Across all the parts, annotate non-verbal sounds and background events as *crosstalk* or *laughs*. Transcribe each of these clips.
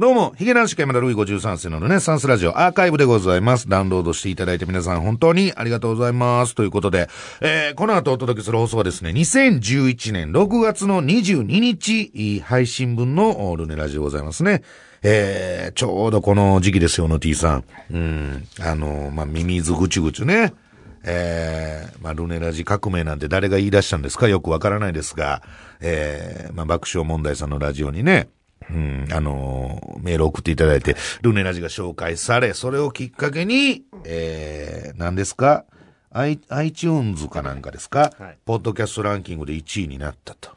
どうも、ヒゲ男子山田ルイ53世のルネサンスラジオアーカイブでございます。ダウンロードしていただいて皆さん本当にありがとうございます。ということで、えー、この後お届けする放送はですね、2011年6月の22日配信分のルネラジオでございますね。えー、ちょうどこの時期ですよ、の T さん。うん、あの、まあ、ミミズぐちぐちね。えー、まあ、ルネラジ革命なんて誰が言い出したんですか？よくわからないですが、えー、まあ、爆笑問題さんのラジオにね、うん、あのーメール送っていただいて、ルネラジが紹介され、それをきっかけに、えー、何ですか ?i、iTunes かなんかですか、はいポッドキャストランキングで1位になったと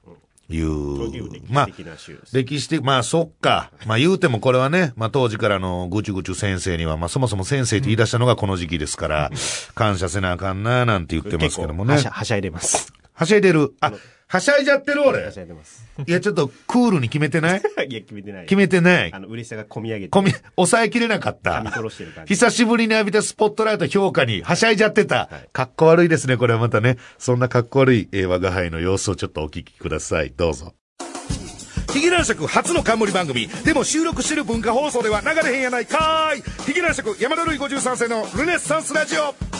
いう、まあ。歴史的、まあそっか。まあ言うてもこれはね、まあ当時からのぐちゅぐちゅ先生には、まあそもそも先生って言い出したのがこの時期ですから、感謝せなあかんななんて言ってますけどもねは。しゃ、はしゃいでます。はしゃいでる。あ、はしゃいじゃってる俺はし。ゃいでます。いやちょっとクールに決めてない？*laughs* いや、決めてない。決めてない？あ。の、嬉しさが込み上げて。こみ、抑えきれなかった噛み。殺してる感じ。久しぶりに浴びたスポットライト評価にはしゃいじゃってた。かっこ悪いですね、これはまたね。そんなかっこ悪い、えー、我が輩の様子をちょっとお聞きください。どうぞ。ヒゲ男爵初の冠番組。でも収録してる文化放送では流れへんやないかーい。ヒゲ男爵山田るい53世のルネッサンスラジオ。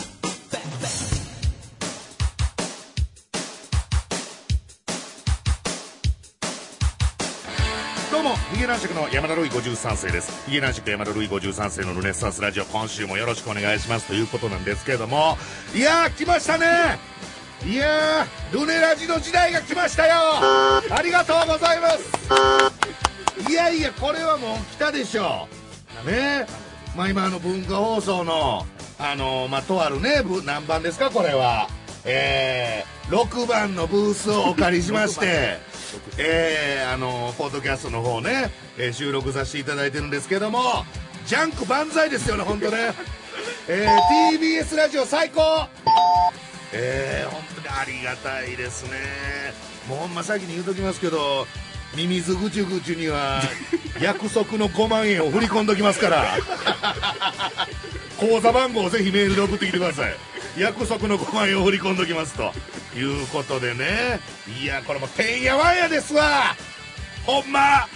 うも、ヒゲ男爵の山田るい53世です。ヒゲ男爵山田るい53世のルネッサンスラジオ、今週もよろしくお願いします。ということなんですけれども、いやー、来ましたね。いやー、ルネラジの時代が来ましたよ。ありがとうございます。いやいや、これはもう来たでしょう。ねまあ今の文化放送の、あのまあとあるね、何番ですか、これは。えー、6番のブースをお借りしまして、えー、あのポッドキャストの方ね、えー収録させていただいてるんですけども、ジャンク万歳ですよね、本当ね。えー、TBS ラジオ最高えー、本当にありがたいですね。もうほんま先に言うときますけど、ミミズぐちゅぐちゅには、約束の5万円を振り込んどきますから。*laughs* 口座番号をぜひメールで送ってきてください。約束の5万円を振り込んどきますと。いうことでね。いや、これもてんやわんやですわほんま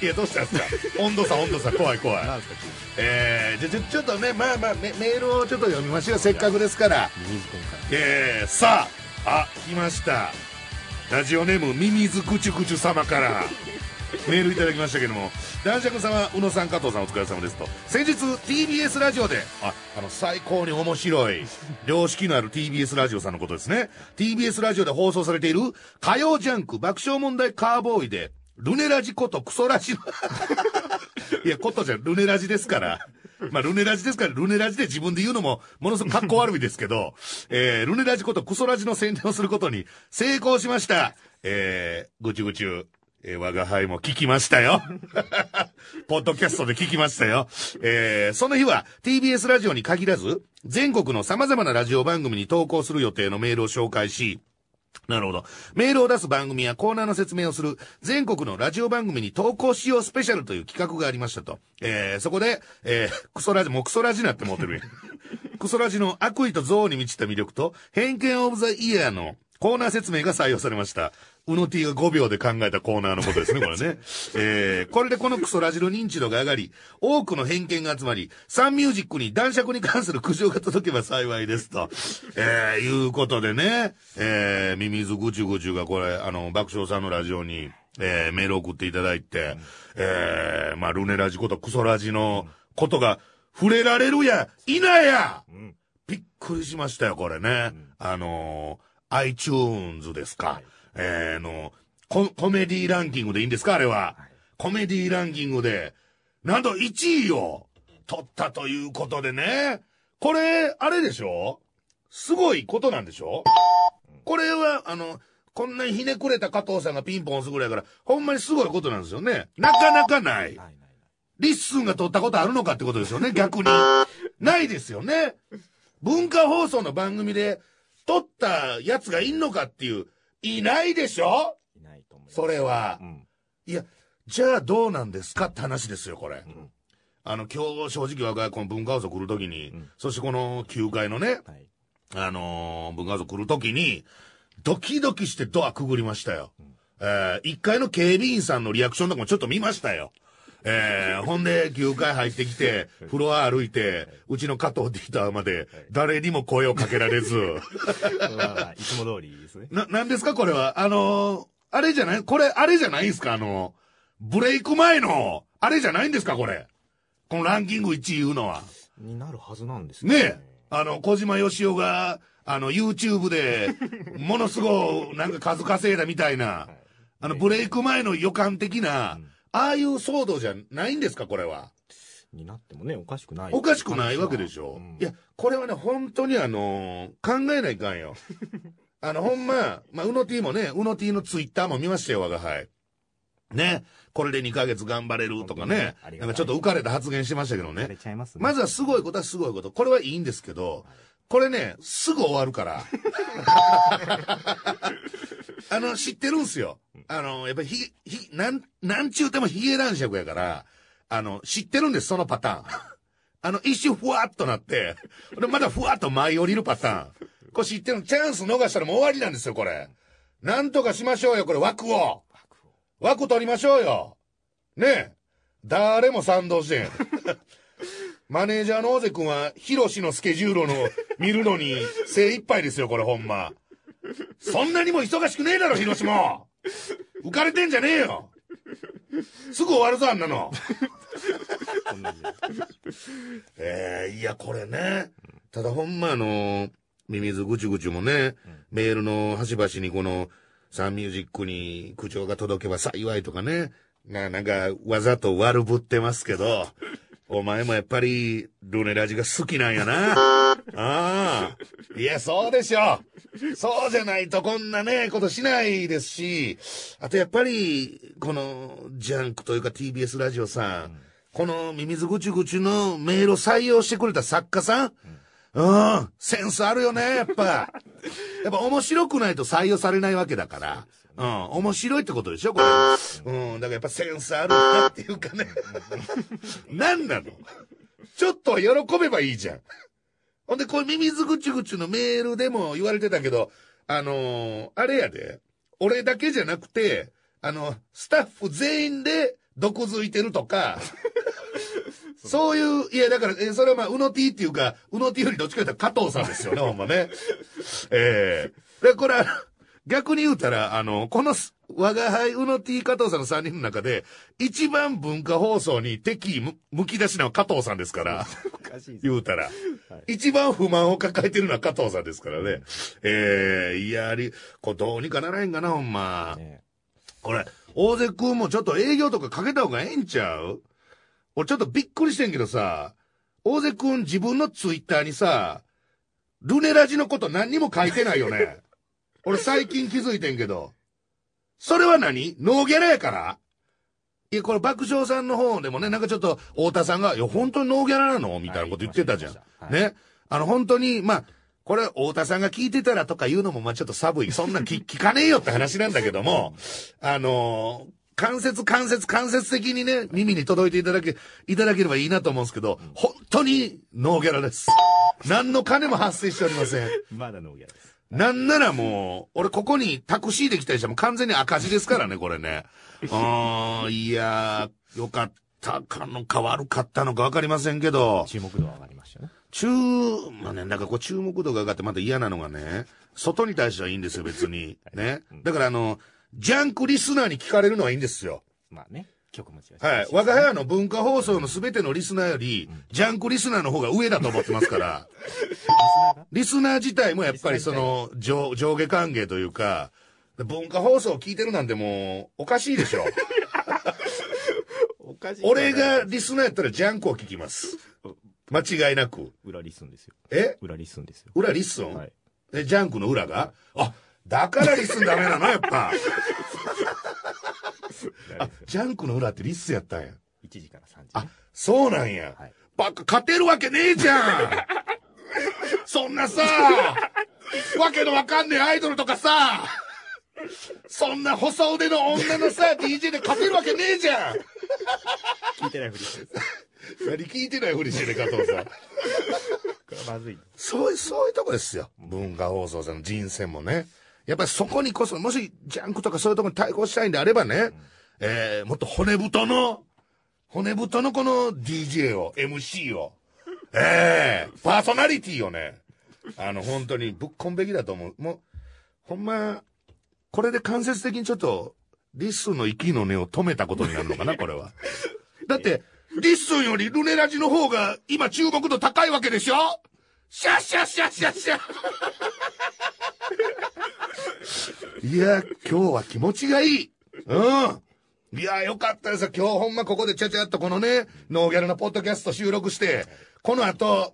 いや、どうしたんですか？温度差、温度差、怖い怖い。えー、じゃ、ちょ、ちょっとね、まあまあ、メメールをちょっと読みましょう。せっかくですから。ミミズ君から。えー、さあ、あ、来ました。ラジオネーム、ミミズクチュクチュ様から、メールいただきましたけども、男爵様、宇野さん、加藤さん、お疲れ様ですと。先日、TBS ラジオで、あ、あの、最高に面白い、良識のある TBS ラジオさんのことですね。TBS ラジオで放送されている、火曜ジャンク爆笑問題カーボーイで、ルネラジことクソラジの、*laughs* いや、ことじゃ、ルネラジですから。まあ、ルネラジですから、ルネラジで自分で言うのも、ものすごく格好悪いですけど、えー、ルネラジことクソラジの宣伝をすることに成功しました。えー、ぐちゅぐちゅ、えー、我が輩も聞きましたよ。*laughs* ポッドキャストで聞きましたよ。えー、その日は TBS ラジオに限らず、全国の様々なラジオ番組に投稿する予定のメールを紹介し、なるほど。メールを出す番組やコーナーの説明をする全国のラジオ番組に投稿しようスペシャルという企画がありましたと。えー、そこで、えー、クソラジ、もうクソラジなって思ってるやん。*laughs* クソラジの悪意と憎悪に満ちた魅力と偏見オブザイヤーのコーナー説明が採用されました。うの T が5秒で考えたコーナーのことですね、これね。*laughs* えー、これでこのクソラジの認知度が上がり、多くの偏見が集まり、サンミュージックに男爵に関する苦情が届けば幸いですと。えー、いうことでね、えー、ミミズぐちゅぐちゅがこれ、あの、爆笑さんのラジオに、えー、メール送っていただいて、えー、まあ、ルネラジことクソラジのことが触れられるや、いなやうん。びっくりしましたよ、これね。あのー、iTunes ですか。えー、の、コ、コメディランキングでいいんですか？あれは。コメディランキングで、なんと1位を取ったということでね。これ、あれでしょ？すごいことなんでしょ？これは、あの、こんなにひねくれた加藤さんがピンポン押すぐらいから、ほんまにすごいことなんですよね。なかなかない。リッスンが取ったことあるのかってことですよね、*laughs* 逆に。ないですよね。文化放送の番組で取ったやつがいんのかっていう、いないでしょ？いないと思います。それはう。ん。いや、じゃあどうなんですか？って話ですよ、これ。んあの、今日正直我がこの文化放送来るときに、んそしてこの9階のね、はい。あのー文化放送来るときに、ドキドキしてドアくぐりましたよ。えー、1階の警備員さんのリアクションとかもちょっと見ましたよ。えー、ほんで、9階入ってきて、フロア歩いて、うちの加藤ディーターまで、誰にも声をかけられず。まあまあいつも通りですね。な、なんですかこれは？あのーあれじゃない？これ、あれじゃないんすか？あの、ブレイク前の、あれじゃないんですかこれ？このランキング1位言うのは。になるはずなんですねえ。あの、小島よしおが、あの、YouTube で、ものすごい、なんか数稼いだみたいな、あの、ブレイク前の予感的な、ああいう騒動じゃないんですかこれは。になってもね、おかしくない。おかしくないわけでしょ。うんいや、これはね、本当にあの考えないかんよ。*laughs* あの、ほんま、まあ、うの T もね、うの T のツイッターも見ましたよ、我が輩。ね。これで2ヶ月頑張れるとかねねなんかちょっと浮かれた発言してましたけどねされ。ちゃいますね。まずはすごいことはすごいこと。これはいいんですけど、これね、すぐ終わるから。*laughs* あの、知ってるんすよ。あの、やっぱりひ、ひ、なん、なんちゅうてもヒゲ男爵やから、あの、知ってるんです、そのパターン。*laughs* あの、一瞬ふわっとなって、でまだふわっと舞い降りるパターン。これ知ってる？チャンス逃したらもう終わりなんですよ、これ。なんとかしましょうよ、これ枠を。枠取りましょうよ。ねえ。誰も賛同してん。マネージャーの大瀬君は、ヒロシのスケジュールをの見るのに *laughs* 精一杯ですよ、これほんま。そんなにも忙しくねえだろ、ヒロシも。浮かれてんじゃねえよ。すぐ終わるぞ、あんなの。*laughs* ええいや、これね。ただほんまあの、ミミズぐちゅぐちゅもね、メールの端々にこの、サンミュージックに口調が届けば幸いとかね、な、なんか、わざと悪ぶってますけど、お前もやっぱり、ルネラジが好きなんやな。*laughs* ああ。いや、そうでしょ。そうじゃないとこんなね、ことしないですし、あとやっぱり、この、ジャンクというか TBS ラジオさん、このミミズぐちゅぐちゅのメールを採用してくれた作家さん、うん、センスあるよね、やっぱ。やっぱ面白くないと採用されないわけだから。うん、面白いってことでしょ、これ。うん、だからやっぱセンスあるなっていうかね。何なの？ちょっと喜べばいいじゃん。ほんで、これミミズぐちゅぐちゅのメールでも言われてたけど、あのーあれやで、俺だけじゃなくて、あの、スタッフ全員で毒づいてるとか、*laughs* そういう、いや、だから、えーそれはまあ、うの T っていうか、うの T よりどっちかというと加藤さんですよね、ほんまね。ええで、これは、逆に言うたら、あの、このす、我が輩うの T 加藤さんの3人の中で、一番文化放送に敵意むむき出しなのは加藤さんですから、おかしいです。言うたら。一番不満を抱えてるのは加藤さんですからね。ええいや、あり、これどうにかならへんかな、ほんま。ねこれ、大瀬くんもちょっと営業とかかけた方がええんちゃう？俺ちょっとびっくりしてんけどさ、大瀬くん自分のツイッターにさ、ルネラジのこと何にも書いてないよね。俺最近気づいてんけど。それは何？ノーギャラやから？いや、これ爆笑さんの方でもね、なんかちょっと、太田さんが、いや、本当にノーギャラなの？みたいなこと言ってたじゃん。はいね？あの、本当に、まあ、これ、太田さんが聞いてたらとか言うのも、まあちょっと寒い。そんな聞 *laughs* 聞かねえよって話なんだけども、あのー間接、間接、間接的にね、耳に届いていただけ、いただければいいなと思うんですけど、本当にノーギャラです。何の金も発生しておりません。*laughs* まだノーギャラです。なんならもう、俺ここにタクシーで来たりしても完全に赤字ですからね、これね。*laughs* あーいやー、よかったかのか悪かったのかわかりませんけど、注目度は上がりましたね。中、まあね、なんかこう注目度が上がってまた嫌なのがね、外に対してはいいんですよ、別に。*laughs* ね。だからあの、ジャンクリスナーに聞かれるのはいいんですよ。まあね、曲はい。我が家の文化放送の全てのリスナーより、ジャンクリスナーの方が上だと思ってますから、*laughs* リスナー自体もやっぱりその上上下関係というか、文化放送を聞いてるなんてもうおかしいでしょ。*laughs* おかしい。俺が、リスナーやったらジャンクを聞きます。間違いなく。裏リスンですよ。え？裏リスンですよ。裏リッスン、はい。え、ジャンクの裏が？あ、だからリッスンダメなのやっぱ。あ、ジャンクの裏ってリッスンやったんや。1時から3時。あ、そうなんや。はいバカ、勝てるわけねえじゃんそんなさ、わけのわかんねえアイドルとかさ、そんな細腕の女のさ、DJ で勝てるわけねえじゃん聞いてないふりして何聞いてないふりしてね、加藤さん。まずい。そういう、そういうとこですよ。文化放送さんの人選もね。やっぱりそこにこそ、もしジャンクとかそういうところに対抗したいんであればね、えー、もっと骨太の、骨太のこの DJ を、MC を、ええパーソナリティをね、あの、本当にぶっこんべきだと思う。もう、ほんま、これで間接的にちょっと、リッスンの息の根を止めたことになるのかな、これは。だって、リッスンよりルネラジの方が今注目度高いわけでしょシャッシャッシャッシャッシャッいや、今日は気持ちがいい。うん。いや、よかったですよ。今日ほんまここでちゃちゃっとこのね、ノーギャルのポッドキャスト収録して、この後、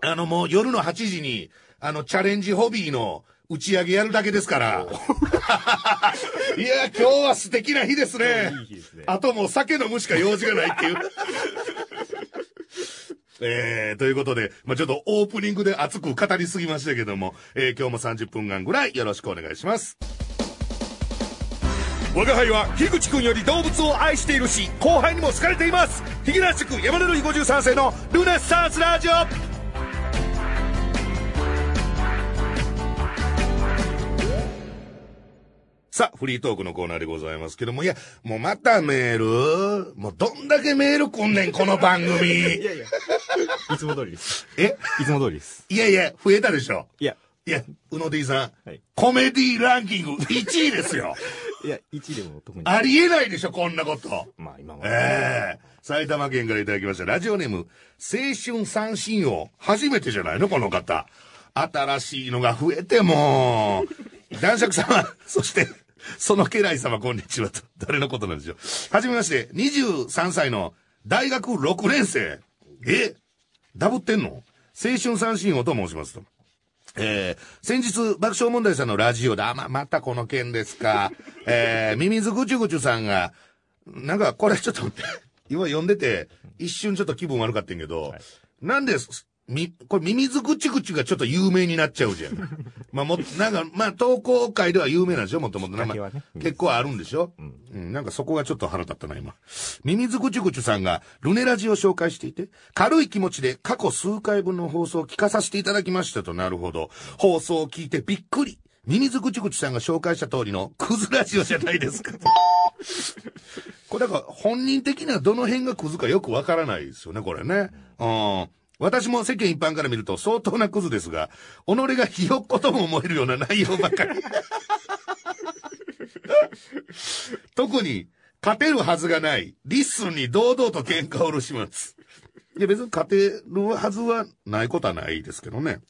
あのもう夜の8時に、あのチャレンジホビーの打ち上げやるだけですから。*laughs* いや、今日は素敵な日ですね。いい日ですねあともう酒飲むしか用事がないっていう。えー、ということで、まあ、ちょっとオープニングで熱く語りすぎましたけども、えー、今日も30分間ぐらいよろしくお願いします。我が輩は樋口くんより動物を愛しているし、後輩にも好かれています。ヒゲラッシュ区山田るい53世のルネッサンスラジオさあ、フリートークのコーナーでございますけども、いや、もうまたメールもうどんだけメール来んねん、この番組。*laughs* いやいや。いつも通りです。え？いつも通りです。いやいや、増えたでしょ？いや、いや、うの D さん、はいコメディランキング1位ですよ。いや、1でも特に。ありえないでしょ、こんなこと。まあ今は。ええ埼玉県からいただきました。ラジオネーム、青春三振王。初めてじゃないの？この方。新しいのが増えても。男爵様、そして、その家来様、こんにちはと。誰のことなんでしょう。はじめまして、23歳の大学6年生。え？ダブってんの？青春三振王と申しますと。えー、先日、爆笑問題さんのラジオで、あ、ま、またこの件ですか。えー、ミミズぐちゅぐちゅさんが、なんか、これちょっと *laughs* 今読んでて、一瞬ちょっと気分悪かったんやけど、はいなんです、み、これミミズぐちぐちがちょっと有名になっちゃうじゃん。*laughs* まあも、なんか、まあ投稿会では有名なんでしょもともと。まあ結構あるんでしょ？うん、なんかそこがちょっと腹立ったな、今。ミミズぐちぐちさんがルネラジを紹介していて、軽い気持ちで過去数回分の放送を聞かさせていただきましたと、なるほど。放送を聞いてびっくり。ミミズぐちぐちさんが紹介した通りのクズラジオじゃないですか。*laughs* これだから本人的にはどの辺がクズかよくわからないですよね、これね。うん。私も世間一般から見ると相当なクズですが、己がひよっことも思えるような内容ばかり。特に、勝てるはずがない、リッスンに堂々と喧嘩を売る始末。いや別に勝てるはずはないことはないですけどね。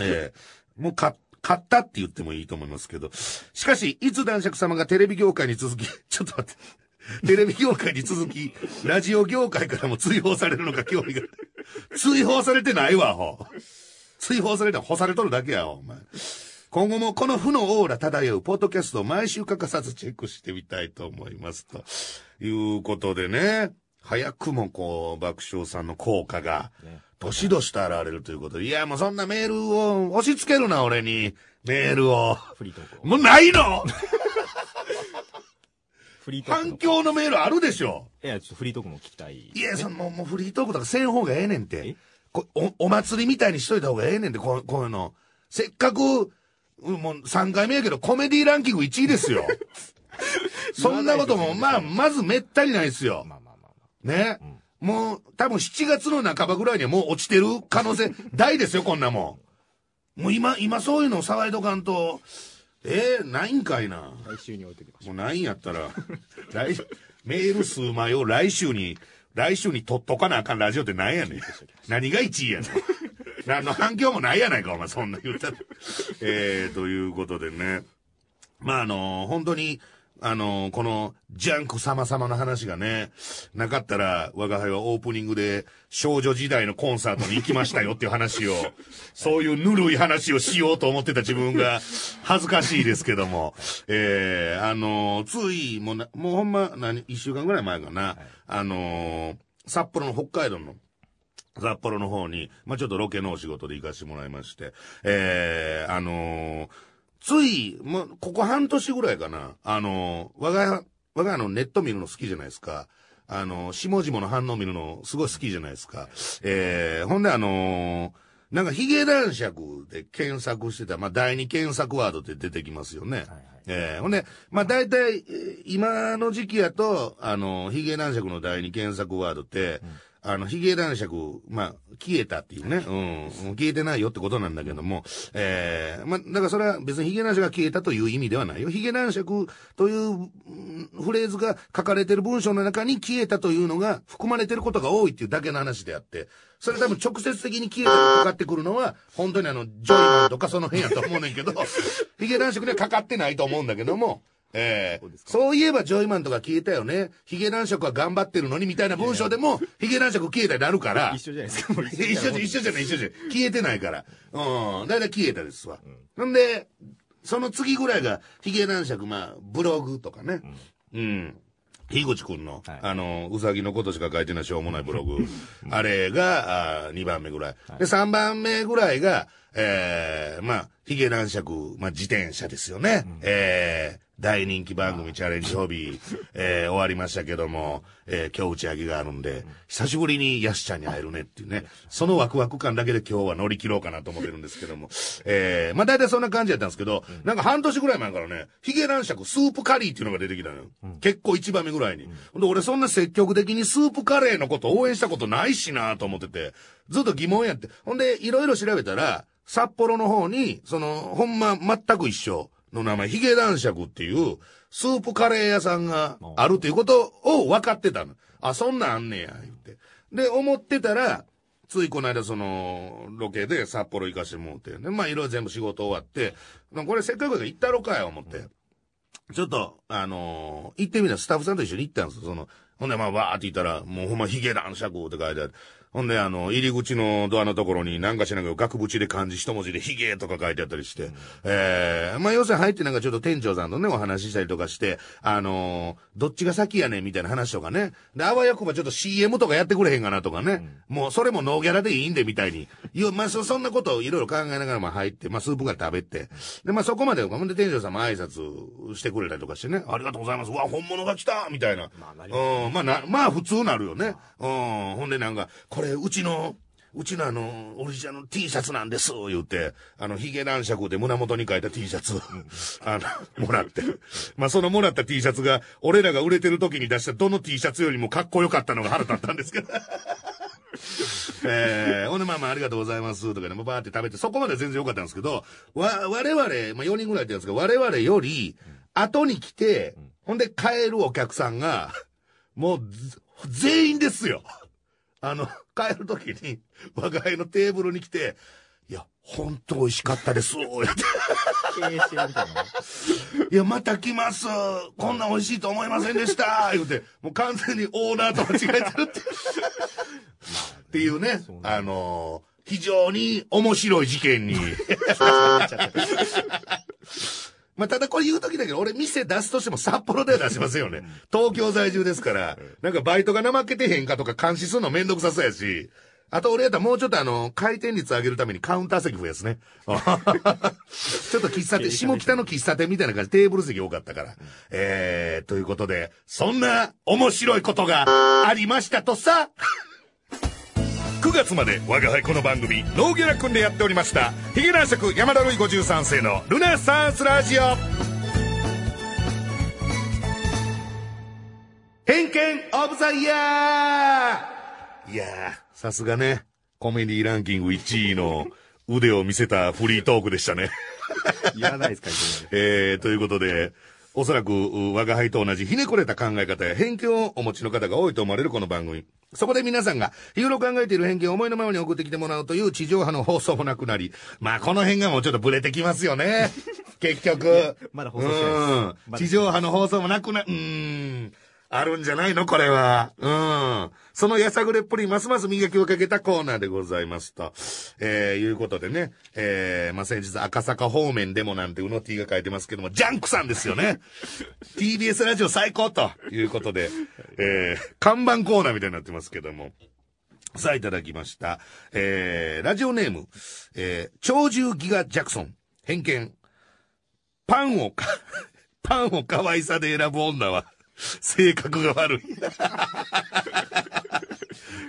ええもうか、勝ったって言ってもいいと思いますけど。しかし、いつ男爵様がテレビ業界に続き、ちょっと待って。テレビ業界に続き、ラジオ業界からも追放されるのか興味が。追放されてないわ、ほ。追放されて干されとるだけや、お前。今後もこの負のオーラ漂うポッドキャストを毎週欠かさずチェックしてみたいと思います。ということでね、早くもこう、爆笑さんの効果が、ねどしどしと現れるということで、いや、もうそんなメールを押し付けるな、俺に。メールを。フリートークを。もうないのフリートークの。反響のメールあるでしょ。いや、ちょっとフリートークも聞きたい。いや、そのもうもうフリートークとかせん方がええねんてえ？こおお祭りみたいにしといた方がええねんて、こうこういうの。せっかく、うんもう3回目やけど、コメディランキング1位ですよ。*laughs* そんなことも、まあ、まずめったにないですよ。まあまあまあまあ。ね？もう、多分7月の半ばぐらいにはもう落ちてる可能性大ですよ、こんなもん。もう今、今そういうの騒いどかんと、えー、ないんかいな。来週に置いておきましょもうないんやったら、*laughs* 来、メール数枚を来週に、来週に取っとかなあかんラジオってなんやねん。何が1位やねん。何の反響もないやないか、お前、そんな言ったら。えー、ということでね。まあ、あの本当に、あのこの、ジャンク様々の話がね、なかったら、我が輩はオープニングで、少女時代のコンサートに行きましたよっていう話を、*laughs* そういうぬるい話をしようと思ってた自分が、恥ずかしいですけども、えー、あのつい、もうな、もうほんま、何、一週間ぐらい前かな、あの札幌の北海道の、札幌の方に、まあ、ちょっとロケのお仕事で行かしてもらいまして、えー、あのーつい、もう、ここ半年ぐらいかな、あのー我が家、我が家のネット見るの好きじゃないですか。あのー下々の反応見るのすごい好きじゃないですか。えー、ほんであのーなんかヒゲ男爵で検索してたら、まあ第二検索ワードって出てきますよね。はいはいえーほんで、まあ大体、えー今の時期やと、あの、ヒゲ男爵の第二検索ワードって、あの、ヒゲ男爵、まあ、消えたっていうね、うん、消えてないよってことなんだけども、えーまあ、だからそれは別にヒゲ男爵が消えたという意味ではないよ。ヒゲ男爵といううんフレーズが書かれてる文章の中に消えたというのが含まれてることが多いっていうだけの話であって、それ多分直接的に消えたがかかってくるのは、本当にあの、ジョイマンとかその辺やと思うねんけど、*laughs* ヒゲ男爵にはかかってないと思うんだけども、ええそうですかそういえばジョイマンとか消えたよね。ヒゲ男爵は頑張ってるのにみたいな文章でも、ヒゲ男爵消えたになるから。一緒じゃないですか。もう一緒じゃ、一緒じゃない、一緒じゃない。消えてないから。うん。だいたい消えたですわ。ほんで、その次ぐらいが、ヒゲ男爵、まあ、ブログとかね。うん。樋口くんの、はいあの、うさぎのことしか書いてないしょうもないブログ。あれが、あ2番目ぐらい。で、3番目ぐらいが、えー、まあ、ヒゲ男爵、まあ、自転車ですよね。えー、大人気番組チャレンジホビー、*laughs* えー、終わりましたけども、えー、今日打ち上げがあるんで、久しぶりにヤスちゃんに会えるねっていうね、そのワクワク感だけで今日は乗り切ろうかなと思ってるんですけども、えー、まあ大体そんな感じやったんですけど、なんか半年ぐらい前からね、ヒゲ男爵スープカリーっていうのが出てきたのよ。結構一番目ぐらいに。ほんで、俺そんな積極的にスープカレーのこと応援したことないしなと思ってて、ずっと疑問やって。ほんで、いろいろ調べたら、札幌の方に、その、ほんま全く一緒の名前、ヒゲ男爵っていう、スープカレー屋さんがあるということを分かってたの。あ、そんなんあんねや、言って。で、思ってたら、ついこの間その、ロケで札幌行かしてもうて、で、まあいろいろ全部仕事終わって、まあこれせっかくだから行ったろかよ、思って。ちょっと、あのー行ってみたらスタッフさんと一緒に行ったんですよ。その、ほんでまあわーって言ったら、もうほんまヒゲ男爵って書いてある。ほんであの、入り口のドアのところになんかしらんけど額縁で漢字一文字でヒゲとか書いてあったりして、えー、まあ要するに入ってなんかちょっと店長さんとね、お話ししたりとかして、あのーどっちが先やねんみたいな話とかね。で、あわよくばちょっと CM とかやってくれへんかなとかね。もうそれもノーギャラでいいんでみたいに。いや、まあそ、そんなことをいろいろ考えながらまあ入って、まあスープから食べて。で、まあそこまで、ほんで店長さんも挨拶してくれたりとかしてね。ありがとうございます。うわ、本物が来たみたいな。まあうん、まあな、まあ普通なるよね。うん、ほんでなんか、これうちの、うちのあの、オリジナルの T シャツなんです、言うて、あの、ヒゲ男爵で胸元に書いた T シャツ、あの、もらって。まあ、そのもらった T シャツが、俺らが売れてる時に出したどの T シャツよりもかっこよかったのが腹立ったんですけど。えー、ほんでまあまあありがとうございますとかね、もうバーって食べて、そこまで全然良かったんですけど、わ、我々、まあ4人ぐらいってやつが、我々より、後に来て、ほんで帰るお客さんが、もう、全員ですよ。あの、帰る時に、我が家のテーブルに来て、いや、ほんと美味しかったです。いや、また来ます。こんな美味しいと思いませんでした。言うて、もう完全にオーナーと間違えてるって。っていうねあのー非常に面白い事件に。*laughs* まあ、ただけど、俺店出すとしても札幌では出しませんよね。東京在住ですから、なんかバイトが怠けてへんかとか監視するのめんどくさそうやし、あと俺やったらもうちょっとあの、回転率上げるためにカウンター席増やすね。*laughs* ちょっと喫茶店、下北の喫茶店みたいな感じ、テーブル席多かったから。えー、ということで、そんな面白いことがありましたとさ。*laughs* 9月まで我が輩この番組ノーギャラ組んでやっておりましたヒゲ男爵山田るい53世のルナサンスラジオ偏見オブザイヤーいやーさすがねコメディランキング1位の腕を見せたフリートークでしたねいらないですか、*laughs* えー、ということで、おそらく、う我が輩と同じひねくれた考え方や偏見をお持ちの方が多いと思われるこの番組。そこで皆さんが日頃考えている偏見を思いのままに送ってきてもらうという地上波の放送もなくなり、まあこの辺がもうちょっとブレてきますよね。*laughs* 結局。まだ放送してないです地上波の放送もなくな、うーん。あるんじゃないの？これは。うん。そのやさぐれっぷり、ますます磨きをかけたコーナーでございますと。えー、いうことでね。えー、まあ、先日赤坂方面でもなんてうの T が書いてますけども、ジャンクさんですよね。*laughs* TBS ラジオ最高ということで、えー、看板コーナーみたいになってますけども。さあ、いただきました。えー、ラジオネーム、えー、鳥獣ギガジャクソン、偏見。パンをか、*laughs* パンを可愛さで選ぶ女は、性格が悪い。*laughs*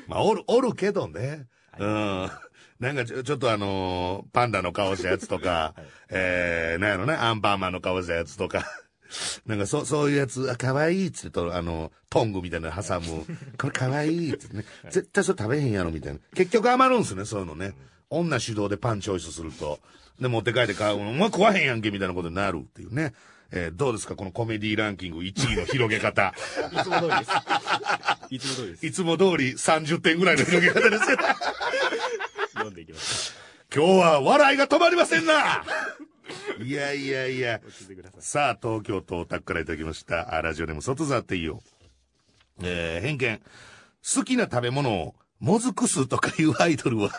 まあ、おる、おるけどね。うん。なんかちょちょっとあのーパンダの顔したやつとか、えー、なんやろね、アンパンマンの顔したやつとか、*laughs* なんかそ、そういうやつ、あ、可愛いっつってと、あの、トングみたいなの挟む。これ可愛いっつってね。*laughs* 絶対それ食べへんやろみたいな。結局余るんすね、そういうのね。女主導でパンチョイスすると。で、持って帰って買うの、お前食わへんやんけみたいなことになるっていうね。えーどうですかこのコメディランキング1位の広げ方。いつも通りです。いつも通りです。いつも通り30点ぐらいの広げ方ですよ。読んでいきます。今日は笑いが止まりませんないやいやいや。さあ、東京都オタクからいただきました。あラジオネーム外座っていいよ。えー、偏見。好きな食べ物を、もずく酢とかいうアイドルは、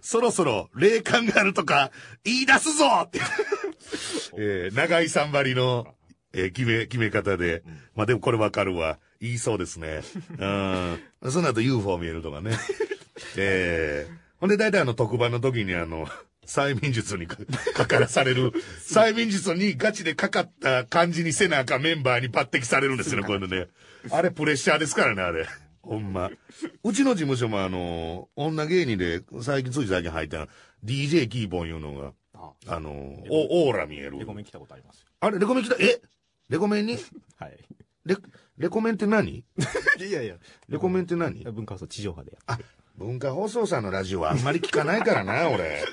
そろそろ霊感があるとか言い出すぞって。*laughs* えー、長井さんばりの、えー決め、決め方で。まあでもこれわかるわ。言いそうですね。*laughs* うん。その後 UFO 見えるとかね。*laughs* えー、ほんで大体あの特番の時にあの、催眠術にかかからされる、催眠術にガチでかかった感じにせなあかんメンバーに抜擢されるんですよね、こういうのね。あれプレッシャーですからね、あれ。ほんま。うちの事務所もあの、女芸人で最近つい最近入った DJ キーポンいうのが、あ、あの、おオーラ見えるレ。コメン来たことありますよ。あれ、レコメン来た？え？レコメンに？はい。レ、レコメンって何？*laughs* いやいや、レコメンって何？文化放送地上波でやあ、文化放送さんのラジオはあんまり聞かないからな、*laughs* 俺。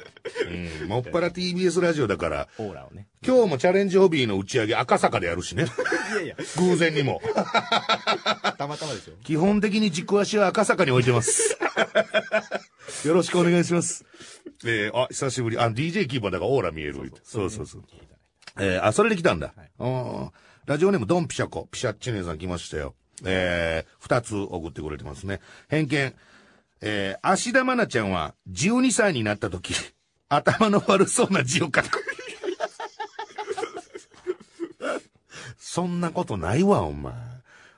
うん、もっぱら TBS ラジオだから、オーラをね。今日もチャレンジホビーの打ち上げ赤坂でやるしね。いやいや、偶然にも。*laughs* たまたまですよ。基本的に軸足は赤坂に置いてます。よろしくお願いします。*laughs* えー、あ、久しぶり。あ、DJ キーパーだからオーラ見える。そうそうそう。えー、あ、それで来たんだ。はいうんラジオネームドンピシャコ、ピシャッチネさん来ましたよ。えー、二つ送ってくれてますね。偏見。えー、芦田愛菜ちゃんは12歳になった時、*laughs* 頭の悪そうな字を書く。*laughs* そんなことないわ、お前。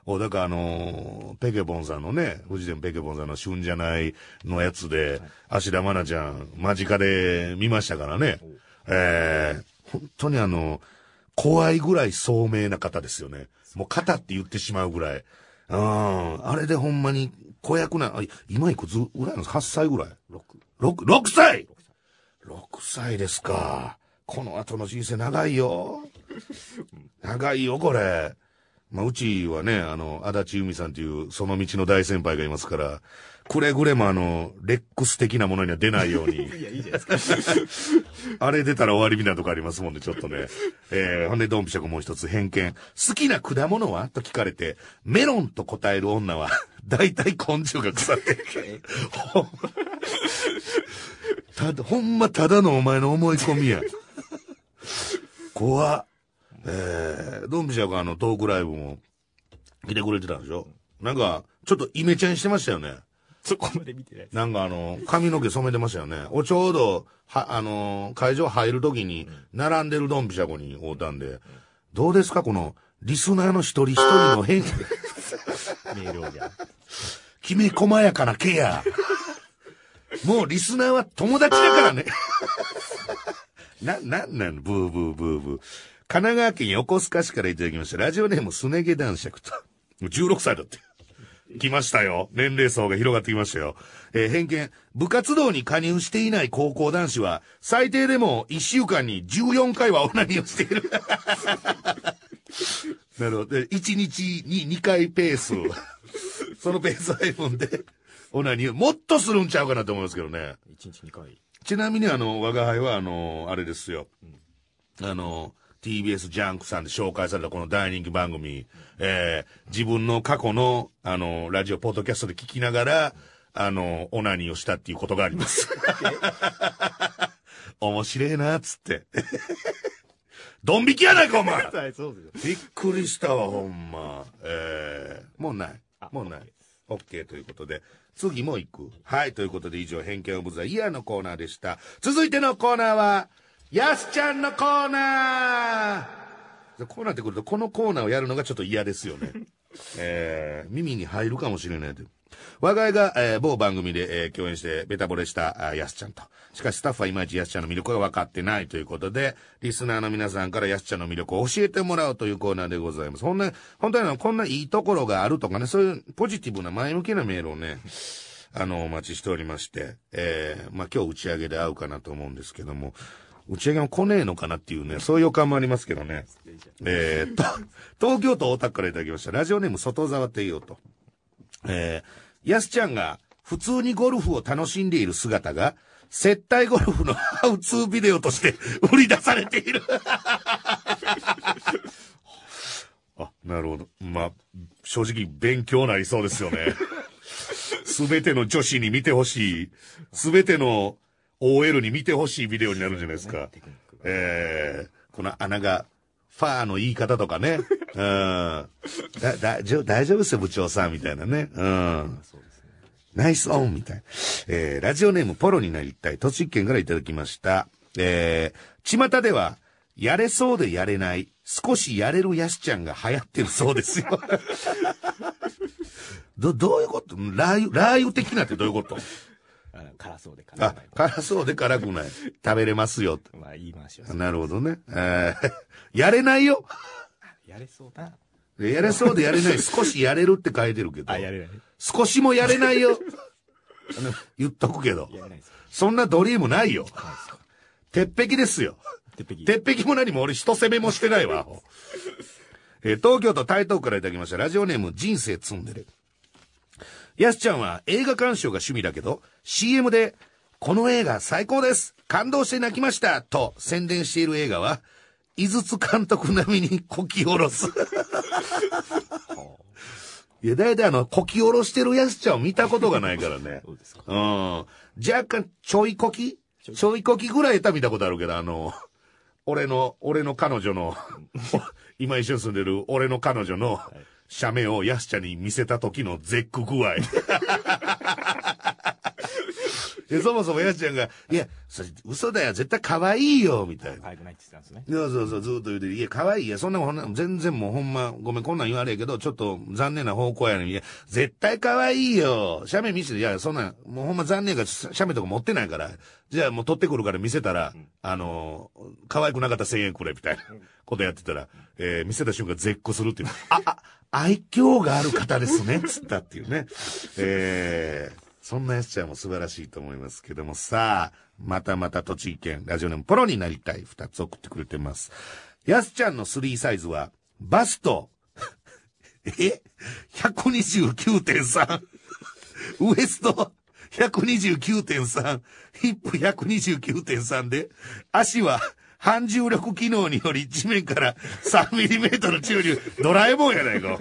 お、だからあのーペケボンさんのね、フジテンペケボンさんの旬じゃないのやつで、芦田愛菜ちゃん、間近で見ましたからね。えー、本当にあの、怖いぐらい聡明な方ですよね。もう肩って言ってしまうぐらい。うん。あれでほんまに子役な、あ今いくつぐらいなんですか ?8 歳ぐらい？6。6、6歳 !6 歳ですか。この後の人生長いよ。*laughs* 長いよ、これ。まあ、うちはね、あの、足立由美さんというその道の大先輩がいますから、くれぐれもあの、レックス的なものには出ないように。*laughs* いや、いいじゃないですか。*laughs* あれ出たら終わりみたいなとこありますもんね、ちょっとね。えー、ほんで、ドンピシャクもう一つ偏見。好きな果物は？と聞かれて、メロンと答える女は、*laughs* 大体根性が腐ってる。ほんただ、ほんまただのお前の思い込みや。怖っ。えー、ドンピシャクあの、トークライブも来てくれてたんでしょ？なんか、ちょっとイメチェンしてましたよね。そこまで見てない。なんかあの、髪の毛染めてましたよね。おちょうど、は、あの、会場入るときに、並んでるドンピシャコに会うたんで、どうですか？この、リスナーの一人一人の変、メールをじゃあ。きめ細やかなケア。もうリスナーは友達だからね。*laughs* な、なんなのブーブーブーブー。神奈川県横須賀市からいただきました。ラジオネームすね毛男爵と。もう16歳だって。来ましたよ。年齢層が広がってきましたよ。えー偏見。部活動に加入していない高校男子は、最低でも1週間に14回はオナニーをしている。*laughs* なるほど。で1日に2回ペース。そのペース配分で、オナニーをもっとするんちゃうかなと思いますけどね。1日2回。ちなみにあの、我が輩はあの、あれですよ。あの、TBS ジャンクさんで紹介されたこの大人気番組、えー、自分の過去の、あの、ラジオ、ポッドキャストで聞きながら、あの、オナニーをしたっていうことがあります。*laughs* 面白いな、つって。ドン引きやないか、お前。びっくりしたわ、ほんま。えー、もうないあ。もうない。OK ということで。次も行く。はい、ということで以上、偏見オブザイヤーのコーナーでした。続いてのコーナーは、やすちゃんのコーナーこうなってくると、このコーナーをやるのがちょっと嫌ですよね。*laughs* えー、耳に入るかもしれないという。我が家が、えー某番組で、えー共演してベタ惚れしたあやすちゃんと。しかしスタッフはいまいちやすちゃんの魅力が分かってないということで、リスナーの皆さんからやすちゃんの魅力を教えてもらうというコーナーでございます。ほんな、本当にこんないいところがあるとかね、そういうポジティブな前向きなメールをね、あの、お待ちしておりまして、えー、まあ、今日打ち上げで会うかなと思うんですけども、打ち上げも来ねえのかなっていうね、そういう予感もありますけどね。えー、と、東京都大田区からいただきました。ラジオネーム外沢帝王と。えー、やすちゃんが普通にゴルフを楽しんでいる姿が、接待ゴルフの *laughs* ハウツービデオとして *laughs* 売り出されている。*laughs* あ、なるほど。まあ、正直勉強なりそうですよね。すべての女子に見てほしい、すべての OL に見てほしいビデオになるんじゃないですか。えー、この穴が、ファーの言い方とかね。*laughs* うん。だ、だ、じょ大丈夫ですよ、部長さん、みたいなね。うん。ナイスオンみたいな。えー、ラジオネームポロになりたい、栃木県からいただきました。えー、巷では、やれそうでやれない、少しやれるやすちゃんが流行ってるそうですよ。*laughs* ど、どういうこと？ラー油、ラー油的なってどういうこと？辛そうで辛あくない、。辛そうで辛くない。食べれますよ。まあ、言い回しは。なるほどね。えー、*laughs* やれないよ。やれそうだ。やれそうでやれない、少しやれるって書いてるけどあ、。やれない。少しもやれないよ。*laughs* 言っとくけど。やれないですよ。そんなドリームないよ。鉄壁ですよ。鉄壁。鉄壁も何も俺一攻めもしてないわ。えー東京都台東区からいただきました。ラジオネーム人生積んでる。やすちゃんは映画鑑賞が趣味だけど、CM で、この映画最高です感動して泣きましたと宣伝している映画は、井筒監督並みにこき下ろす。*laughs* いや、だいたいあの、こき下ろしてるやすちゃんを見たことがないからね。そうですか。うん。若干、ちょいこき？ちょいこきぐらいたら見たことあるけど、あの、俺の、俺の彼女の、*laughs* 今一緒に住んでる俺の彼女の写メをヤスちゃんに見せた時の絶句具合。*laughs* でそもそもヤスちゃんが、いや、それ嘘だよ、絶対可愛いよ、みたいな。可愛くないって言ってたんですね。そうそうそう、ずっと言うてる。いや、可愛いや、そんなもん全然もうほんま、ごめん、こんなん言われやけど、ちょっと残念な方向やねん。いや、絶対可愛いよ。写メ見せて、いや、そんなん、もうほんま残念やから、写メとか持ってないから、じゃあもう撮ってくるから見せたら、あの、可愛くなかったら1000円くれ、みたいなことやってたら、えー見せた瞬間絶句するっていう。あ、あ、愛嬌がある方ですね、つったっていうね。えーそんなやつちゃんも素晴らしいと思いますけども、さあ、またまた栃木県、ラジオネームプロになりたい、二つ送ってくれてます。やすちゃんの3サイズは、バスト、え ?129.3。ウエスト、129.3。ヒップ129.3で、足は、反重力機能により地面から3ミリメートル中流、ドラえもんやないか。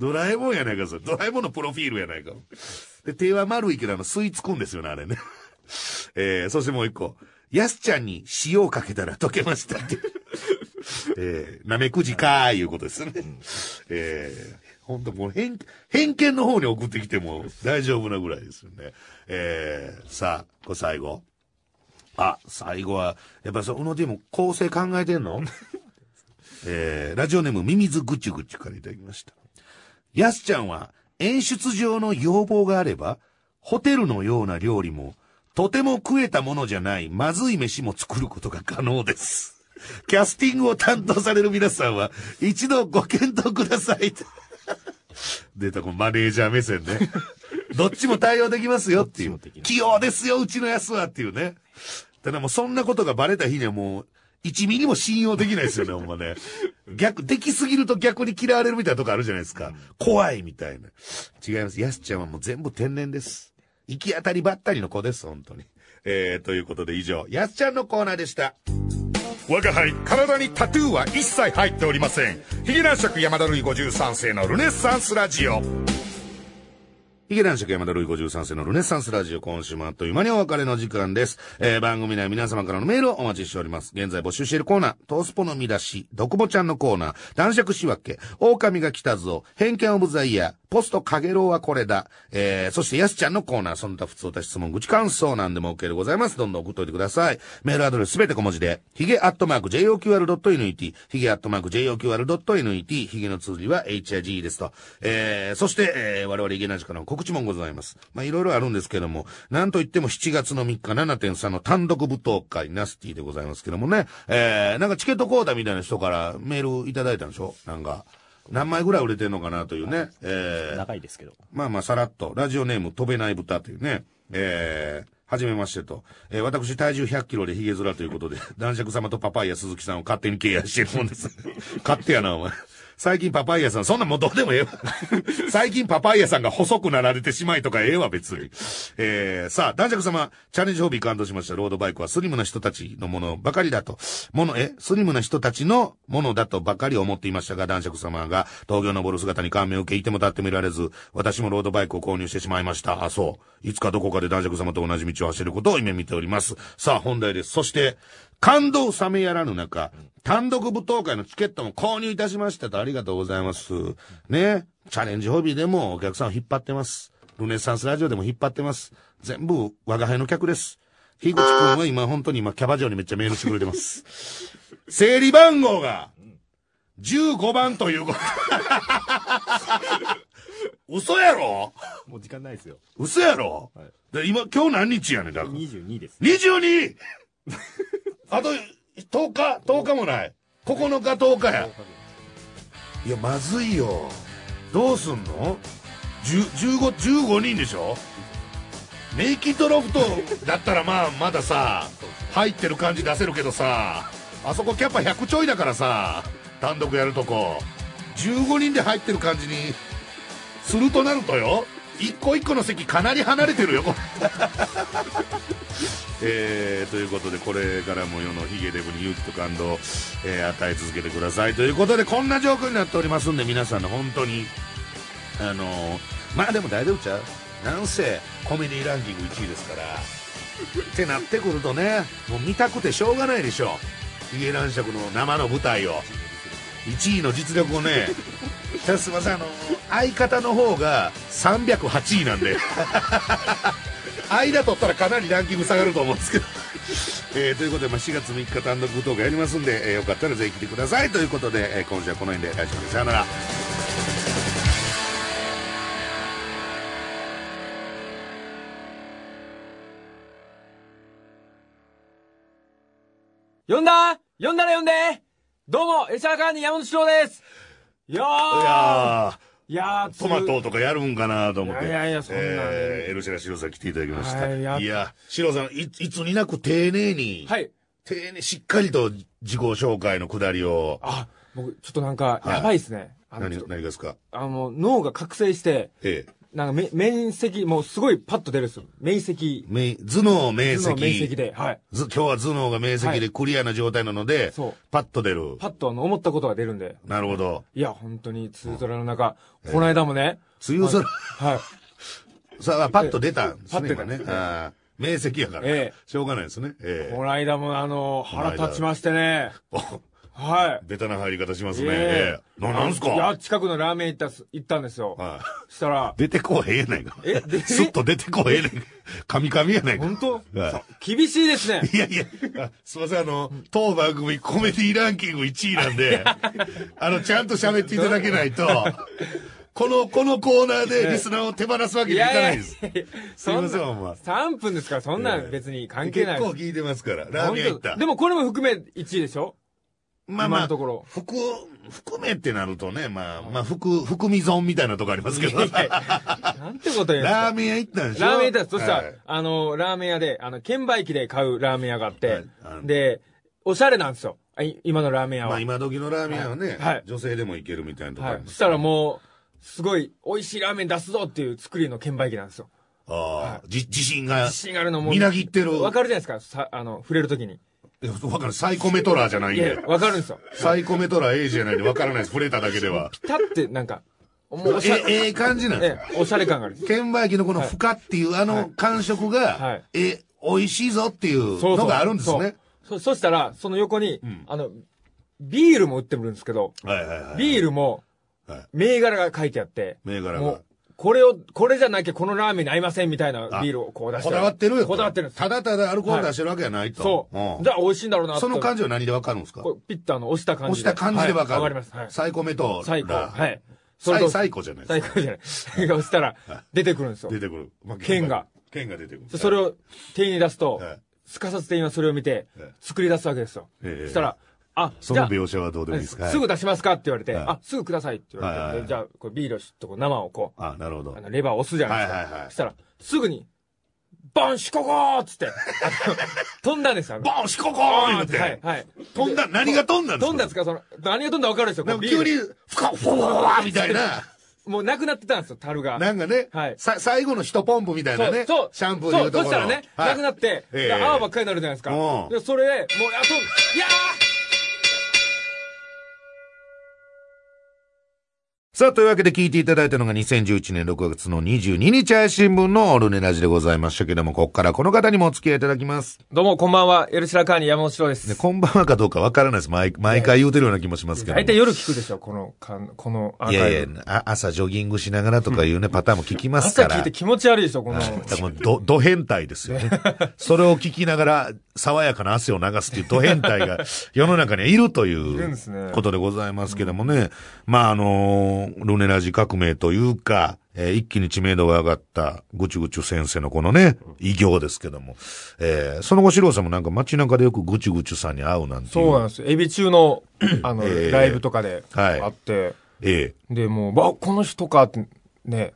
ドラえもんやないか、それ。ドラえもんのプロフィールやないか。で、手は丸いけど、あの、吸い付くんですよね、あれね。えー、そしてもう一個。やすちゃんに塩をかけたら溶けましたって。えー、なめくじかーいうことですね。えー、ほんともう偏、偏見の方に送ってきても大丈夫なぐらいですよね。えー、さあ、これ最後。あ、最後は、やっぱりそう、宇野でも構成考えてんの？*laughs* えー、ラジオネームミミズぐちゅぐちゅからいただきました。やすちゃんは演出上の要望があれば、ホテルのような料理も、とても食えたものじゃないまずい飯も作ることが可能です。キャスティングを担当される皆さんは、一度ご検討ください。*laughs* 出た、このマネージャー目線ね。*laughs* どっちも対応できますよっていう器用ですよ、うちのやつはっていうね。ただもうそんなことがバレた日にはもう、1ミリも信用できないですよね、ほんまね。*laughs* 逆、できすぎると逆に嫌われるみたいなとこあるじゃないですか。怖いみたいな。違います。やすちゃんはもう全部天然です。行き当たりばったりの子です、本当に。えー、ということで以上、やすちゃんのコーナーでした。我が輩体にタトゥーは一切入っておりませんヒゲ男爵山田るい53世のルネッサンスラジオヒゲ男爵山田るい53世のルネッサンスラジオ今週もあっという間にお別れの時間です。えー、番組内皆様からのメールをお待ちしております。現在募集しているコーナー、トースポの見出し、ドクボちゃんのコーナー、男爵仕分け、狼が来たぞ、偏見オブザイヤー、ポストかげろうはこれだ、えー、そしてやすちゃんのコーナー、その他普通た質問、愚痴感想なんでも OK でございます。どんどん送っといてください。メールアドレスすべて小文字で、ヒゲアットマーク JOQR.net、ヒゲアットマーク JOQR.net、ヒゲの通じは HIG ですと。えー、そして、えー、我々ヒゲ男爵の告知もございます。まあ、いろいろあるんですけども、なんといっても7月の3日7.3の単独舞踏会、ナスティでございますけどもね、えー、なんかチケットコーダみたいな人からメールいただいたんでしょ？なんか、何枚ぐらい売れてんのかなというね。えー、長いですけど。まあまあさらっと、ラジオネーム飛べない豚というね、えー、はじめましてと。えー、私体重100キロでヒゲ面ということで、男爵様とパパイヤ鈴木さんを勝手に敬愛してるもんです。勝手やな、お前。最近パパイヤさん、そんなもうどうでもええわ。*laughs* 最近パパイヤさんが細くなられてしまいとかええわ、別に。えー、さあ、男爵様、チャレンジホビー感動しましたロードバイクはスリムな人たちのものばかりだと、もの、え、スリムな人たちのものだとばかり思っていましたが、男爵様が峠を登る姿に感銘を受け、いても立ってみられず、私もロードバイクを購入してしまいました。あ、そう。いつかどこかで男爵様と同じ道を走ることを夢見ております。さあ、本題です。そして、感動冷めやらぬ中、単独舞踏会のチケットも購入いたしましたとありがとうございます。ね。チャレンジホビーでもお客さんを引っ張ってます。ルネッサンスラジオでも引っ張ってます。全部我が輩の客です。樋口くんは今本当に今キャバ嬢にめっちゃメールしてくれてます。*laughs* 整理番号が15番ということ。*laughs* 嘘やろ？もう時間ないですよ。嘘やろ、はいで今、今日何日やねん、だから。22です。22! あと、10日 ?10 日もない。9日10日や。いや、まずいよ。どうすんの ?15、15人でしょ？ネイキッドロフトだったらまあ、*laughs* まださ、入ってる感じ出せるけどさ、あそこキャパ100ちょいだからさ、単独やるとこ。15人で入ってる感じにするとなるとよ、一個一個の席かなり離れてるよ、*laughs* えーということでこれからも世のヒゲデブに勇気と感動、えー与え続けてください。ということでこんな状況になっておりますんで皆さんの本当にあのーまあでも大丈夫ちゃう？なんせコメディランキング1位ですから。ってなってくるとねもう見たくてしょうがないでしょ。ヒゲ男爵の生の舞台を。1位の実力をねすいませんあの相方の方が308位なんで。*laughs* 間取ったらかなりランキング下がると思うんですけど、えーということで、まあ、4月3日単独舞踏会やりますんで、えーよかったらぜひ来てください。ということで、えー今週はこの辺で来週までさよなら。呼んだ？呼んだら呼んで。どうも、エシャーカーニ山本史郎ですいやいー。やいやーートマトとかやるんかなと思って。いやいやいやそんなえーエルシェラシロさん来ていただきました、はいやい、やシロさんいいつになく丁寧に、はい。丁寧しっかりと自己紹介のくだりを。あ、僕、ちょっとなんか、はい。やばいっすね。あの、何何がですか？あの、脳が覚醒して、ええなんかめ、面積、もうすごいパッと出るっすよ。面積、め頭脳明頭晰脳面積で、はい。ず今日は頭脳が明晰はいでクリアな状態なので、そうパッと出る。パッとあの、思ったことが出るんで。なるほど。いや、本当に、梅雨空の中、この間もね、梅雨空、はい。*laughs* さあ、パッと出たんですね、パッと出。ねああ明晰やから、ええしょうがないですね。えこの間もあの、腹立ちましてね。えはい。ベタな入り方しますね。えええななんすか？いや、近くのラーメン行ったっす、行ったんですよ。はいしたら、出てこうへんやないか。えでスッと出てこうへんねん。カミカミやないか。本当？はい厳しいですね。いやいや、あすいません、あの、当番組コメディランキング1位なんで、*laughs* あの、ちゃんと喋っていただけないと、この、このコーナーでリスナーを手放すわけにいかないです。すいませんほんま3分ですから、そんなん別に関係ない。結構聞いてますから、ラーメン屋行った。でもこれも含め1位でしょ？まあまあ今のところ、含、含めってなるとね、まあ、まあ、含、含み損みたいなとこありますけど、いやいやなんてこと言うんですかラーメン屋行ったんでしょ？ラーメン屋行ったんです。そしたら、はいあの、ラーメン屋で、あの、券売機で買うラーメン屋があって、はいで、おしゃれなんですよ。今のラーメン屋は。まあ今時のラーメン屋はね、はい女性でも行けるみたいなとこあはい。そしたらもう、すごい、美味しいラーメン出すぞっていう作りの券売機なんですよ。ああ、じ自信が、自信あるのも。みなぎってる。わかるじゃないですか。さ、あの、触れるときに。わかる。サイコメトラーじゃないんでいや、。わかるんですよ。サイコメトラー A じゃないんでわからないです。触れただけでは。ピタって、なんか、もうおしゃえ、ええ感じなんですええ、おしゃれ感がある。券売機のこの負荷っていうあの感触が、はいえ、美味しいぞっていうそうそうのがあるんですね。そ、そしたら、その横に、んあの、ビールも売ってるんですけど、はいはいはい。ビールもはい、銘柄が書いてあって、銘柄がもう、これを、これじゃなきゃこのラーメンに合いませんみたいなあビールをこう出してこだわってるよと。こだわってるんです。ただただアルコール出してるわけじゃないと。そう。んじゃあ美味しいんだろうなその感じじは何でわかるんですか？こうピッとあの、押した感じで。押した感じでわかる。はいわか？ります。はい。サイコメトラー。最高。はい。サイとサイコじゃないですか。最高じゃない。*laughs* 押したら、出てくるんですよ出。てくる。まあ剣が。剣が出てくる。それを店員に出すとはい、すかさず店員はそれを見てはい、作り出すわけですよ。ええそしたら、あ、その描写はどうでもいいですかすぐ出しますかって言われて、はいあ、すぐくださいって言われて、じゃあ、こうビールをとこう生をこう、あ、なるほどあ。のレバーを押すじゃないですか。はいはいはいそしたら、すぐに、ボンシココーっつって、*laughs* 飛んだんですよ。ボンシココーン言うて。はい、はい。飛んだ、何が飛んだんですか？飛んだんですか？その、何が飛んだか分かるでしょ？急に、ふか、ふわーみたいな。*laughs* もうなくなってたんですよ、樽が。なんかね、はいさ最後の一ポンプみたいなね。そう、シャンプーでいうところそう、そしたらね、はいなくなって、ええで泡ばっかりになるじゃないですか。うんで、それで、もう、あと、いやさあ、というわけで聞いていただいたのが2011年6月の22日配信分のオルネラジでございましたけども、ここからこの方にもお付き合いいただきます。ーどうも、こんばんは。エルシラカーニ山本翔です。ね、こんばんはかどうかわからないです。毎毎回言うてるような気もしますけども。大体夜聞くでしょ、この、かんこのアーい。やいやあ、朝ジョギングしながらとかいうね、パターンも聞きますから。朝聞いて気持ち悪いでしょ、この。*laughs* もうど、ど変態ですよね。それを聞きながら、爽やかな汗を流すっていうど変態が世の中にはいるというですねことでございますけどもね。まあ、あのールネラジ革命というか、えー一気に知名度が上がったぐちゅぐちゅ先生のこのね、異業ですけども。えーその後、四郎さんもなんか街中でよくぐちゅぐちゅさんに会うなんていう。そうなんですよ。エビ中の、あの、ええライブとかで、はいあって、ええで、もう、あ、この人かって、ね、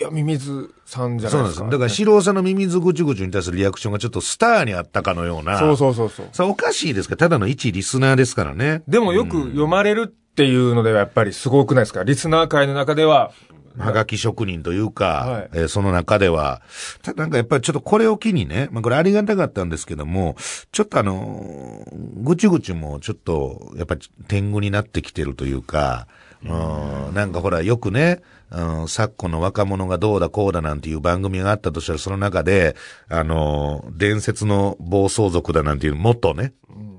いや、ミミズさんじゃそうなんですよ。ないですか。だから、四郎さんのミミズぐちゅぐちゅに対するリアクションがちょっとスターにあったかのような。そうそうそうそう。さあ、おかしいですかただの一リスナーですからね。でもよく読まれるっていうのではやっぱりすごくないですか？リスナー界の中では。はがき職人というか、はい。えーその中では、なんかやっぱりちょっとこれを機にね、まあこれありがたかったんですけども、ちょっとあのーぐちゅぐちゅもちょっと、やっぱり天狗になってきてるというか、うん、なんかほら、よくね、うん、昨今の若者がどうだこうだなんていう番組があったとしたら、その中で、あのー伝説の暴走族だなんていう元ね、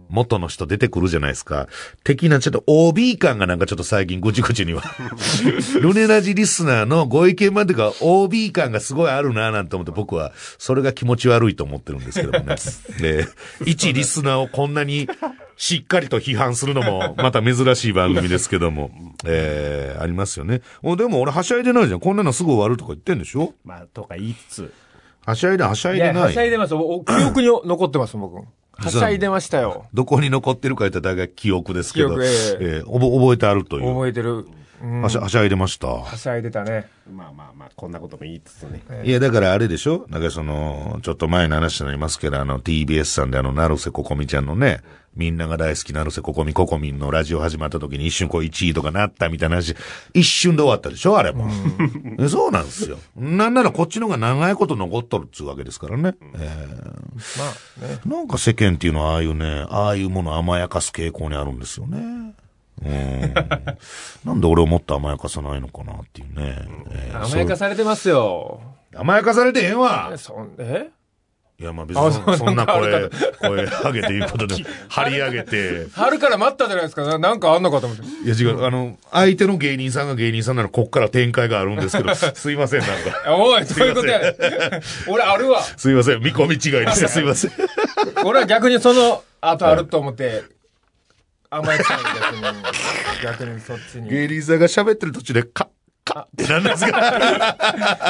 元の人出てくるじゃないですか。的なちょっと OB 感がなんかちょっと最近ぐちぐちには。*laughs* ルネラジリスナーのご意見までが OB 感がすごいあるななんて思って僕はそれが気持ち悪いと思ってるんですけどもね。*laughs* で、一リスナーをこんなにしっかりと批判するのも *laughs* また珍しい番組ですけども。えー、ありますよね。おでも俺はしゃいでないじゃん。こんなのすぐ終わるとか言ってんでしょ？まあ、とか言いつつ、はしゃいではしゃいでな。はいしゃいでます。お記憶に *laughs* 残ってます、僕。はしゃいでましたよ。どこに残ってるか言ったら大概記憶ですけど。えええーおぼ覚えてあるという。覚えてる。うんはしゃ、はしゃいでました？はしゃいでたね。まあまあまあ、こんなことも言いつつね。いや、だからあれでしょ？なんかその、ちょっと前の話になりますけど、あの、TBS さんであの、成瀬ここみちゃんのね、みんなが大好き成瀬ここみここみんのラジオ始まった時に一瞬こう1位とかなったみたいな話、一瞬で終わったでしょあれも。え *laughs* そうなんですよ。なんならこっちの方が長いこと残っとるっつうわけですからね。えまあね。ーなんか世間っていうのはああいうね、ああいうものを甘やかす傾向にあるんですよね。うん。*laughs* なんで俺をもっと甘やかさないのかなっていうね。えー甘やかされてますよ。甘やかされてへんわえ、そん、え？いや、まあ別にそんな声、声上げていうことで、*laughs* 張り上げて。春から待ったじゃないですか。ななんかあんのかと思って。いや違う、あの、相手の芸人さんが芸人さんならこっから展開があるんですけど、*laughs* すいません、なんか。おい、そういうことやね。俺あるわ。すいません、見込み違いでした、すいません。俺は逆にその後あると思って、甘えたい逆に。逆にそっちに。芸人さんが喋ってる途中で、カッ、カッってなんですか？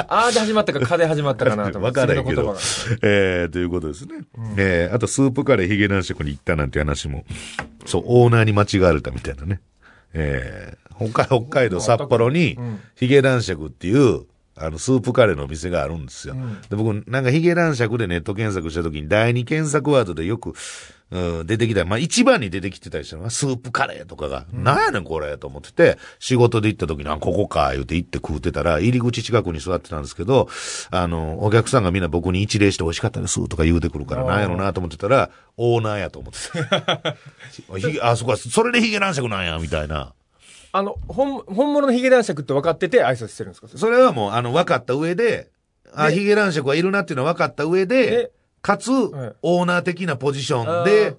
あーで始まったか、かで始まったかなと思わ。からんけど。えー、ということですね。えー、あとスープカレーヒゲ男爵に行ったなんていう話も、そう、オーナーに間違われたみたいなね。えー、北海北海道札幌にうん、ヒゲ男爵っていう、あの、スープカレーのお店があるんですよ。で、僕、なんかヒゲ男爵でネット検索した時に、第二検索ワードでよく、うん、出てきた。まあ、一番に出てきてたりしたのが、スープカレーとかが、なんやねんこれと思ってて、仕事で行った時に、あ、ここか、言うて行って食うてたら、入り口近くに座ってたんですけど、あの、お客さんがみんな僕に一礼して美味しかったですとか言うてくるから、なんやろなと思ってたら、オーナーやと思ってた。*laughs* ひげあ、そこは、それでヒゲ男爵なんや、みたいな。あの、本、本物のヒゲ男爵って分かってて挨拶してるんですか？それはもう、あの、分かった上で、あ、でヒゲ男爵はいるなっていうのは分かった上でで、かつ、いオーナー的なポジションで、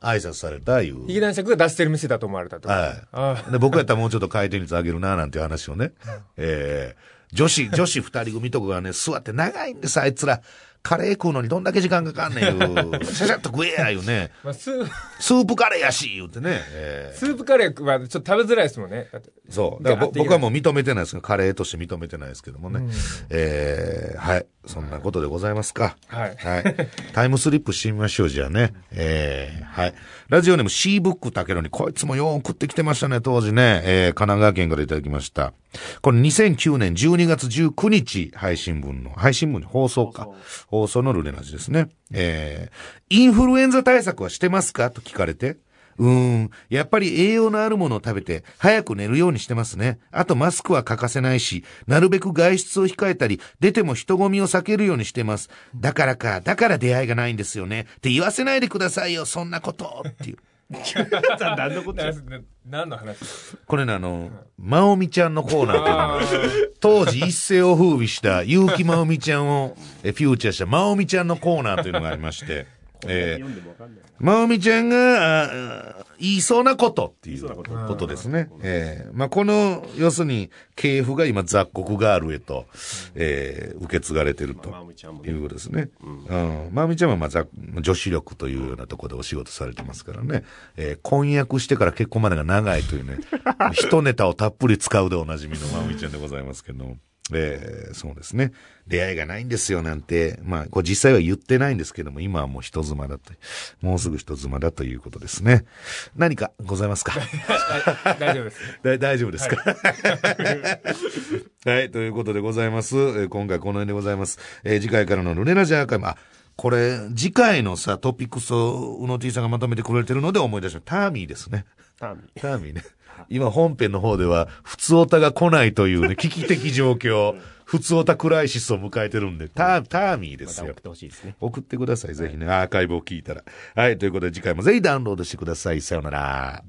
挨拶されたいう。ヒゲ男爵が出してる店だと思われたとはいあで、僕やったらもうちょっと回転率上げるな、なんていう話をね。えー女子、女子二人組とかがね、座って長いんです、あいつら。カレー食うのにどんだけ時間かかんねんよ。*laughs* シャシャッと食えや、いうね。まあ、スープカレーやし、言うてね。えースープカレーはちょっと食べづらいですもんね。そう。だから僕はもう認めてないですけど、カレーとして認めてないですけどもね。えーはい。そんなことでございますか。はいはい。タイムスリップしてみましょう、じゃあね。えー、はい。ラジオネーム C ブックたけのに、こいつもよう送ってきてましたね、当時ね。えー、神奈川県からいただきました。これ2009年12月19日配信分の、配信分の放送か。放送のルネラジですね。えー、インフルエンザ対策はしてますか？と聞かれて、うーん。やっぱり栄養のあるものを食べて、早く寝るようにしてますね。あとマスクは欠かせないし、なるべく外出を控えたり、出ても人混みを避けるようにしてます。だからか、だから出会いがないんですよね。って言わせないでくださいよ、そんなこと。っていう。何のことな何の話？これね、あの、まおみちゃんのコーナーっていうのが *laughs* 当時一世を風靡した結城まおみちゃんをえフューチャーしたまおみちゃんのコーナーというのがありまして、えー。まおみちゃんが、ああ言いそうなことっていうことですね。ええまあ、この、要するに、系譜が今雑穀ガールへと、ええ受け継がれてるということですね。うん。まおみちゃんはまあ、ざ女子力というようなところでお仕事されてますからね。えー婚約してから結婚までが長いというね、*laughs* 一ネタをたっぷり使うでおなじみのまおみちゃんでございますけども。えーそうですね。出会いがないんですよなんて、まあ、これ実際は言ってないんですけども、今はもう人妻だと。もうすぐ人妻だということですね。何かございますか？大丈夫です。*laughs* だ大丈夫ですか？はい、ということでございます。えー今回この辺でございます。えー次回からのルネラジアーカイブ、あ、これ、次回のさ、トピックスを、宇野 T さんがまとめてくれてるので思い出した。ターミーですね。ターミー。ターミーね。今本編の方では、普通オタが来ないというね、危機的状況、普通オタクライシスを迎えてるんで、ター、ターミーでよま送っ。てほしいですね。送ってください、ぜひね、アーカイブを聞いたら。はい、ということで次回もぜひダウンロードしてください。さようなら。